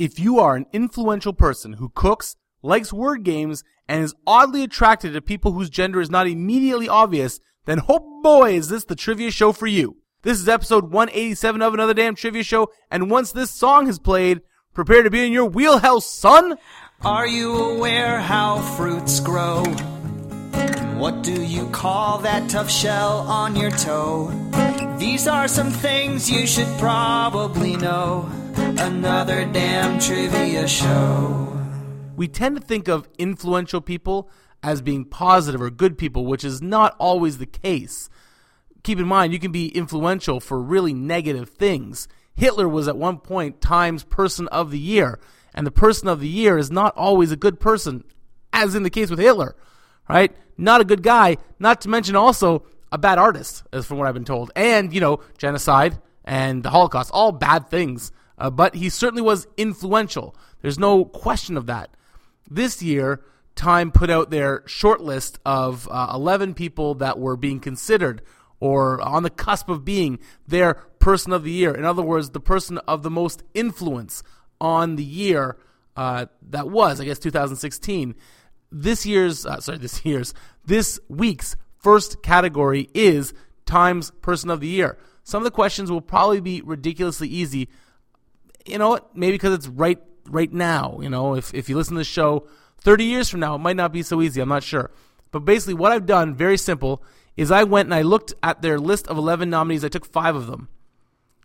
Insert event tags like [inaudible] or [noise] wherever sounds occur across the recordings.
If you are an influential person who cooks, likes word games, and is oddly attracted to people whose gender is not immediately obvious, then oh boy is this the trivia show for you. This is episode 187 of another damn trivia show, and once this song has played, prepare to be in your wheelhouse, son! Are you aware how fruits grow? What do you call that tough shell on your toe? These are some things you should probably know. Another damn trivia show. We tend to think of influential people as being positive or good people, which is not always the case. Keep in mind, you can be influential for really negative things. Hitler was at one point Times Person of the Year, and the Person of the Year is not always a good person, as in the case with Hitler, right? Not a good guy, not to mention also a bad artist, as from what I've been told, and, you know, genocide and the Holocaust, all bad things. Uh, but he certainly was influential. There's no question of that. This year, Time put out their short list of uh, 11 people that were being considered or on the cusp of being their person of the year. In other words, the person of the most influence on the year uh, that was, I guess, 2016. This year's, uh, sorry, this year's, this week's first category is Times Person of the Year. Some of the questions will probably be ridiculously easy. You know what? Maybe because it's right right now. You know, if if you listen to the show 30 years from now, it might not be so easy. I'm not sure. But basically, what I've done, very simple, is I went and I looked at their list of 11 nominees. I took five of them.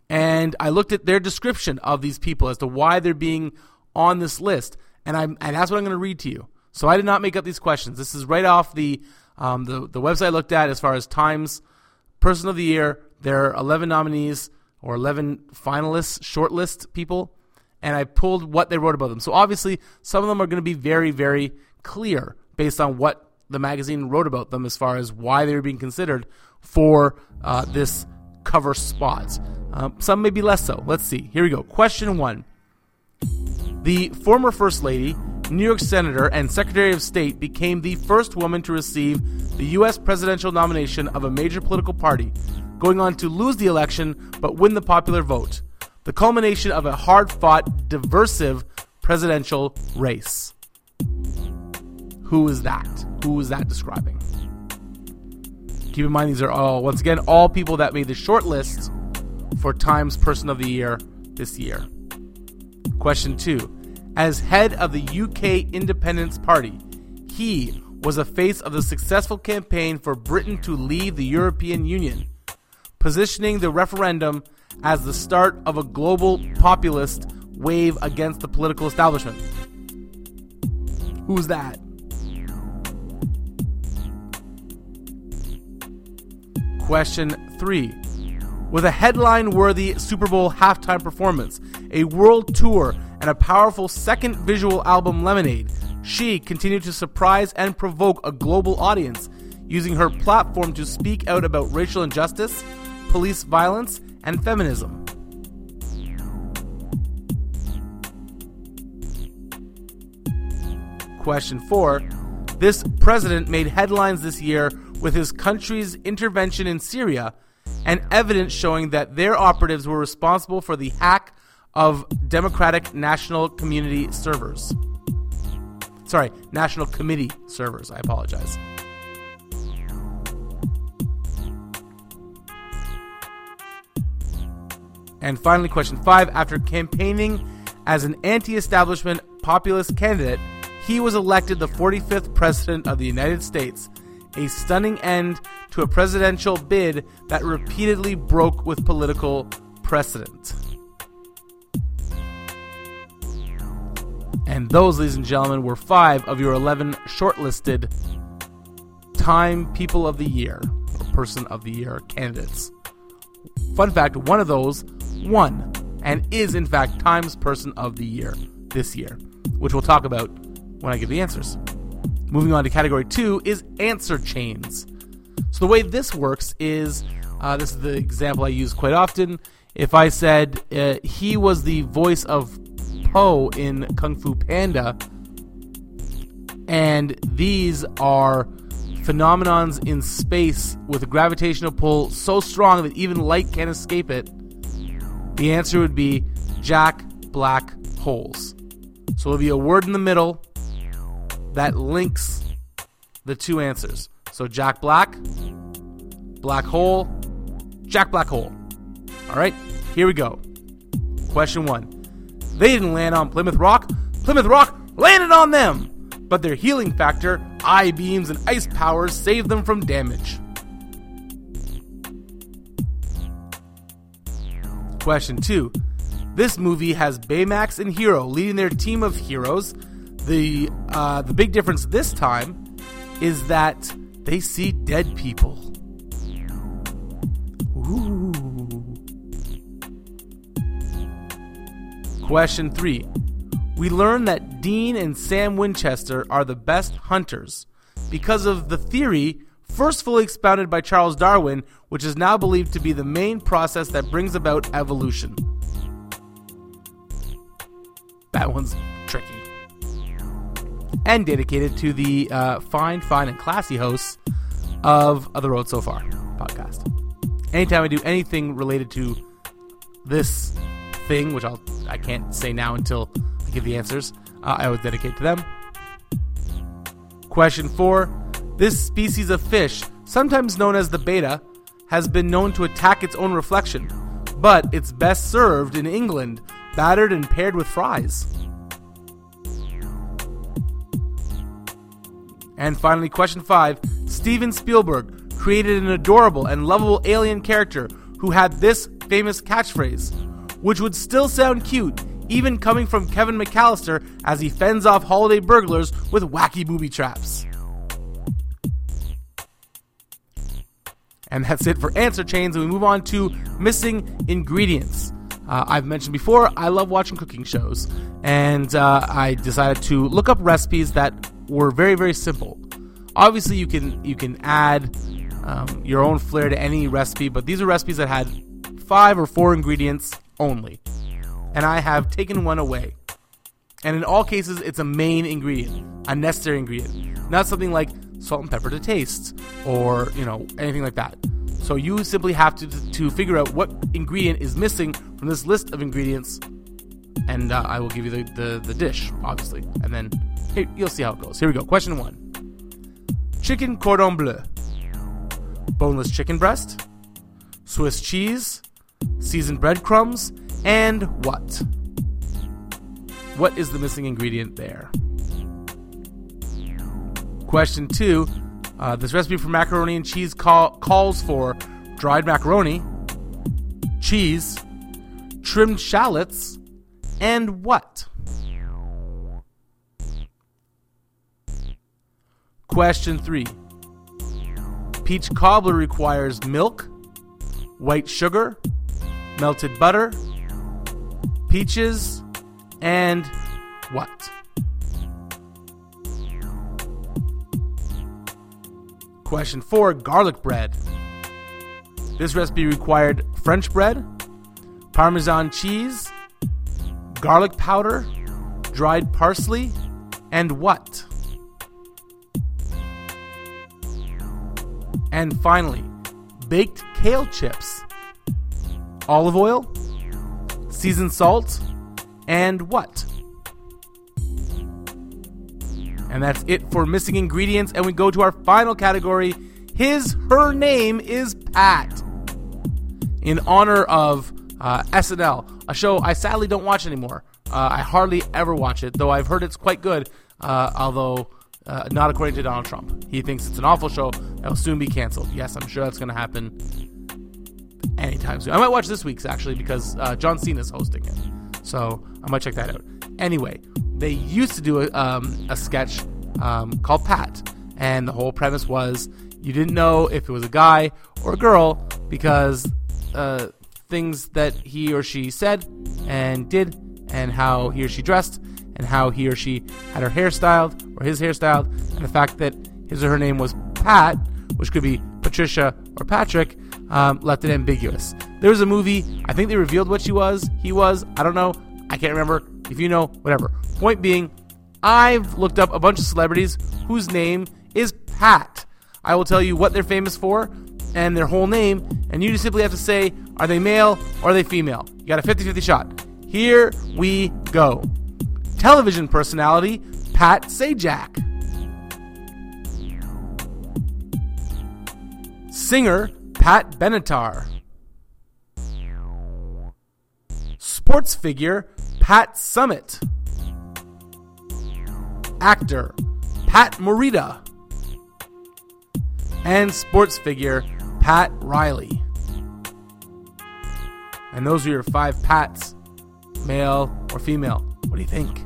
And I looked at their description of these people as to why they're being on this list. And, I'm, and that's what I'm going to read to you. So I did not make up these questions. This is right off the, um, the, the website I looked at as far as Times Person of the Year. There are 11 nominees or 11 finalists, shortlist people and I pulled what they wrote about them. So obviously, some of them are going to be very, very clear based on what the magazine wrote about them as far as why they were being considered for uh, this cover spot. Um, some may be less so. Let's see. Here we go. Question one. The former First Lady, New York Senator, and Secretary of State became the first woman to receive the U.S. presidential nomination of a major political party, going on to lose the election but win the popular vote the culmination of a hard fought, diversive presidential race. Who is that? Who is that describing? Keep in mind, these are all, once again, all people that made the short list for Times Person of the Year this year. Question two As head of the UK Independence Party, he was a face of the successful campaign for Britain to leave the European Union, positioning the referendum as the start of a global populist wave against the political establishment. Who's that? Question 3. With a headline worthy Super Bowl halftime performance, a world tour, and a powerful second visual album, Lemonade, she continued to surprise and provoke a global audience, using her platform to speak out about racial injustice, police violence, and feminism. Question 4. This president made headlines this year with his country's intervention in Syria and evidence showing that their operatives were responsible for the hack of Democratic National Community servers. Sorry, National Committee servers. I apologize. And finally, question five after campaigning as an anti establishment populist candidate, he was elected the 45th President of the United States, a stunning end to a presidential bid that repeatedly broke with political precedent. And those, ladies and gentlemen, were five of your 11 shortlisted Time People of the Year, Person of the Year candidates. Fun fact one of those won and is, in fact, Times Person of the Year this year, which we'll talk about when I give the answers. Moving on to category two is answer chains. So the way this works is uh, this is the example I use quite often. If I said uh, he was the voice of Po in Kung Fu Panda, and these are phenomenons in space with a gravitational pull so strong that even light can't escape it, the answer would be Jack Black holes. So there'll be a word in the middle that links the two answers. So Jack Black, black hole, Jack Black hole. All right, here we go. Question one. They didn't land on Plymouth Rock. Plymouth Rock landed on them, but their healing factor, eye beams, and ice powers saved them from damage. Question two. This movie has Baymax and Hero leading their team of heroes. The uh, the big difference this time is that they see dead people. Ooh. Question three. We learn that Dean and Sam Winchester are the best hunters because of the theory first fully expounded by Charles Darwin, which is now believed to be the main process that brings about evolution. That one's tricky. And dedicated to the uh, fine, fine, and classy hosts of, of The Road So Far podcast. Anytime I do anything related to this thing, which I'll I can't say now until I give the answers, uh, I always dedicate to them. Question four: This species of fish, sometimes known as the betta, has been known to attack its own reflection, but it's best served in England, battered and paired with fries. And finally, question five Steven Spielberg created an adorable and lovable alien character who had this famous catchphrase, which would still sound cute even coming from Kevin McAllister as he fends off holiday burglars with wacky booby traps. And that's it for answer chains, and we move on to missing ingredients. Uh, I've mentioned before, I love watching cooking shows, and uh, I decided to look up recipes that were very, very simple. Obviously, you can you can add um, your own flair to any recipe, but these are recipes that had five or four ingredients only, and I have taken one away. And in all cases, it's a main ingredient, a necessary ingredient, not something like salt and pepper to taste or you know anything like that. So you simply have to to figure out what ingredient is missing from this list of ingredients, and uh, I will give you the, the the dish, obviously, and then here, you'll see how it goes. Here we go. Question one: Chicken cordon bleu, boneless chicken breast, Swiss cheese, seasoned breadcrumbs, and what? What is the missing ingredient there? Question two uh, this recipe for macaroni and cheese call, calls for dried macaroni, cheese, trimmed shallots, and what? Question three Peach cobbler requires milk, white sugar, melted butter, peaches, and what? Question four garlic bread. This recipe required French bread, Parmesan cheese, garlic powder, dried parsley, and what? And finally, baked kale chips, olive oil, seasoned salt, and what? And that's it for missing ingredients. And we go to our final category. His, her name is Pat. In honor of uh, SNL, a show I sadly don't watch anymore. Uh, I hardly ever watch it, though I've heard it's quite good, uh, although uh, not according to Donald Trump. He thinks it's an awful show that will soon be canceled. Yes, I'm sure that's going to happen anytime soon. I might watch this week's actually because uh, John Cena's hosting it. So I might check that out. Anyway, they used to do a, um, a sketch um, called Pat, and the whole premise was you didn't know if it was a guy or a girl because uh, things that he or she said and did, and how he or she dressed, and how he or she had her hair styled or his hair styled, and the fact that his or her name was Pat, which could be Patricia or Patrick, um, left it ambiguous. There was a movie, I think they revealed what she was, he was, I don't know, I can't remember. If you know, whatever. Point being, I've looked up a bunch of celebrities whose name is Pat. I will tell you what they're famous for and their whole name, and you just simply have to say, are they male or are they female? You got a 50 50 shot. Here we go. Television personality Pat Sajak. Singer Pat Benatar. Sports figure Pat Summitt. Actor Pat Morita. And sports figure Pat Riley. And those are your five Pats, male or female. What do you think?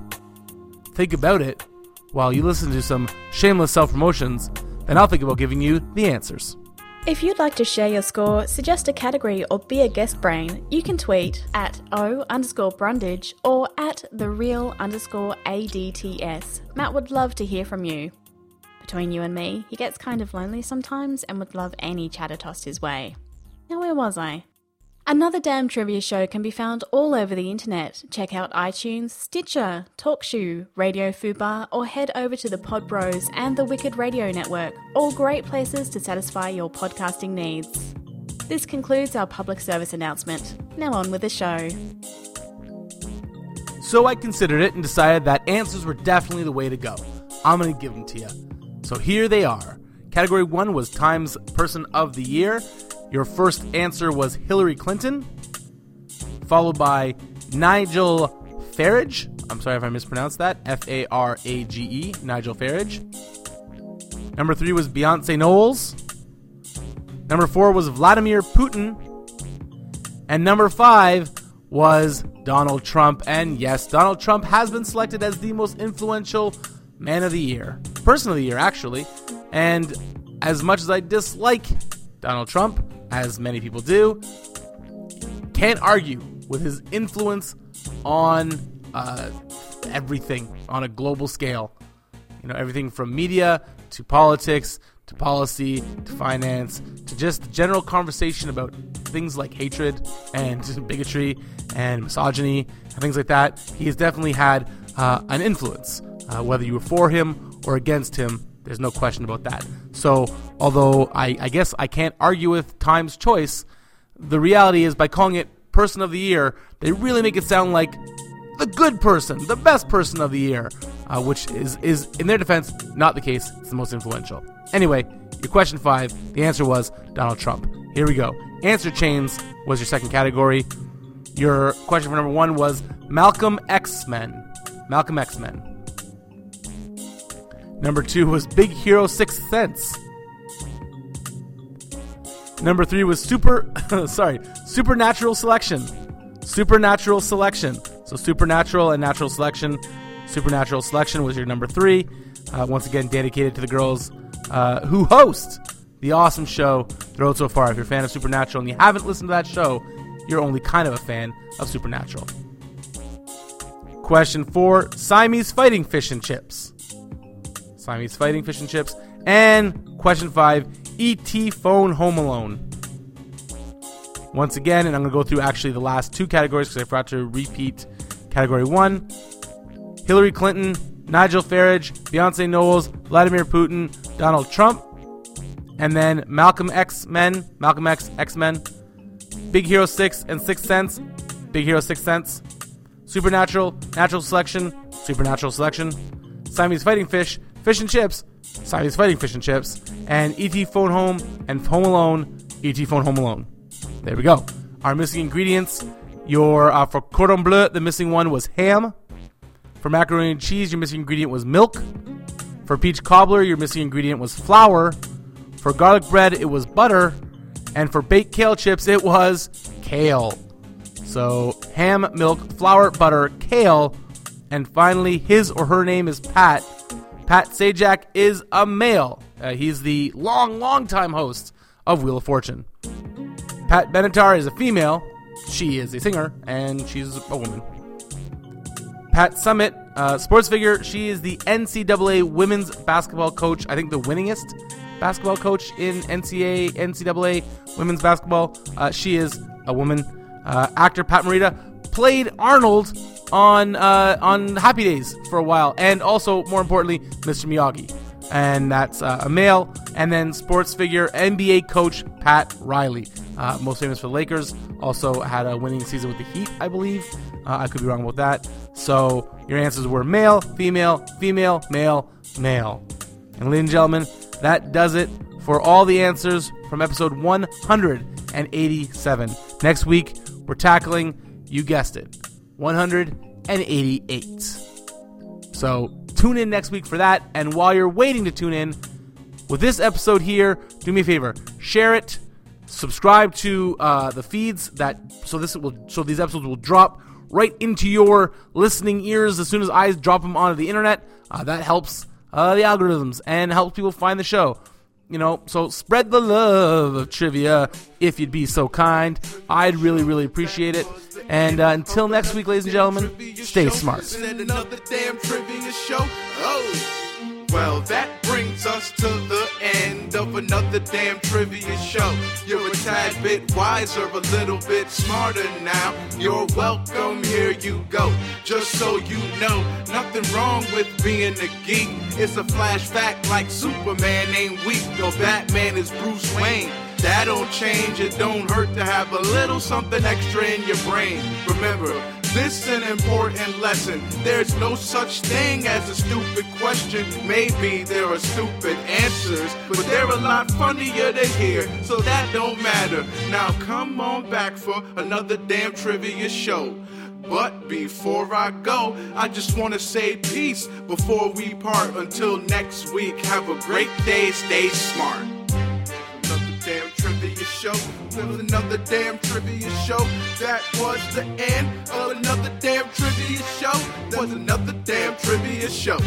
Think about it while you listen to some shameless self promotions, then I'll think about giving you the answers. If you'd like to share your score, suggest a category, or be a guest brain, you can tweet at O underscore Brundage or at the real underscore ADTS. Matt would love to hear from you. Between you and me, he gets kind of lonely sometimes and would love any chatter tossed his way. Now, where was I? Another Damn Trivia Show can be found all over the internet. Check out iTunes, Stitcher, TalkShoe, Radio Fubar, or head over to the Pod Bros and the Wicked Radio Network, all great places to satisfy your podcasting needs. This concludes our public service announcement. Now on with the show. So I considered it and decided that answers were definitely the way to go. I'm going to give them to you. So here they are. Category 1 was Times Person of the Year. Your first answer was Hillary Clinton, followed by Nigel Farage. I'm sorry if I mispronounced that. F A R A G E, Nigel Farage. Number three was Beyonce Knowles. Number four was Vladimir Putin. And number five was Donald Trump. And yes, Donald Trump has been selected as the most influential man of the year, person of the year, actually. And as much as I dislike Donald Trump, as many people do, can't argue with his influence on uh, everything on a global scale. You know, everything from media to politics to policy to finance to just general conversation about things like hatred and [laughs] bigotry and misogyny and things like that. He has definitely had uh, an influence, uh, whether you were for him or against him. There's no question about that. So, although I, I guess I can't argue with Time's choice, the reality is by calling it Person of the Year, they really make it sound like the good person, the best person of the year, uh, which is, is, in their defense, not the case. It's the most influential. Anyway, your question five, the answer was Donald Trump. Here we go. Answer chains was your second category. Your question for number one was Malcolm X Men. Malcolm X Men. Number two was Big Hero Sixth Sense. Number three was Super, [coughs] sorry, Supernatural Selection. Supernatural Selection. So Supernatural and Natural Selection. Supernatural Selection was your number three. Uh, once again, dedicated to the girls uh, who host the awesome show The Road So Far. If you're a fan of Supernatural and you haven't listened to that show, you're only kind of a fan of Supernatural. Question four Siamese fighting fish and chips. Siamese fighting fish and chips. And question five ET phone home alone. Once again, and I'm going to go through actually the last two categories because I forgot to repeat category one Hillary Clinton, Nigel Farage, Beyonce Knowles, Vladimir Putin, Donald Trump, and then Malcolm X Men, Malcolm X X Men, Big Hero 6 and Sixth Sense, Big Hero Sixth Sense, Supernatural, Natural Selection, Supernatural Selection, Siamese Fighting Fish, Fish and Chips, Siamese Fighting Fish and Chips, and E.T. Phone Home and Home Alone, E.T. Phone Home Alone. There we go. Our missing ingredients. Your uh, for cordon bleu, the missing one was ham. For macaroni and cheese, your missing ingredient was milk. For peach cobbler, your missing ingredient was flour. For garlic bread, it was butter. And for baked kale chips, it was kale. So ham, milk, flour, butter, kale. And finally, his or her name is Pat. Pat Sajak is a male. Uh, he's the long, long time host of Wheel of Fortune. Pat Benatar is a female. She is a singer, and she's a woman. Pat Summitt, uh, sports figure. She is the NCAA women's basketball coach. I think the winningest basketball coach in NCAA, NCAA women's basketball. Uh, she is a woman. Uh, actor Pat Morita played Arnold on uh, on Happy Days for a while, and also more importantly, Mr. Miyagi, and that's uh, a male. And then sports figure NBA coach Pat Riley. uh, most famous for the Lakers. Also had a winning season with the Heat, I believe. Uh, I could be wrong about that. So your answers were male, female, female, male, male. And ladies and gentlemen, that does it for all the answers from episode 187. Next week, we're tackling, you guessed it, 188. So tune in next week for that. And while you're waiting to tune in, with this episode here, do me a favor, share it, subscribe to uh, the feeds that so this will so these episodes will drop right into your listening ears as soon as I drop them onto the internet. Uh, that helps uh, the algorithms and helps people find the show. You know, so spread the love of trivia if you'd be so kind. I'd really, really appreciate it. And uh, until next week, ladies and gentlemen, stay smart. Well, that brings us to the end of another damn trivia show. You're a tad bit wiser, a little bit smarter now. You're welcome, here you go. Just so you know, nothing wrong with being a geek. It's a flash fact like Superman ain't weak, or Batman is Bruce Wayne. That don't change, it don't hurt to have a little something extra in your brain. Remember, this an important lesson. There's no such thing as a stupid question. Maybe there are stupid answers, but they're a lot funnier to hear, so that don't matter. Now come on back for another damn trivia show. But before I go, I just want to say peace before we part. Until next week, have a great day, stay smart show. With another damn trivia show. That was the end of another damn trivia show. Was another damn trivia show.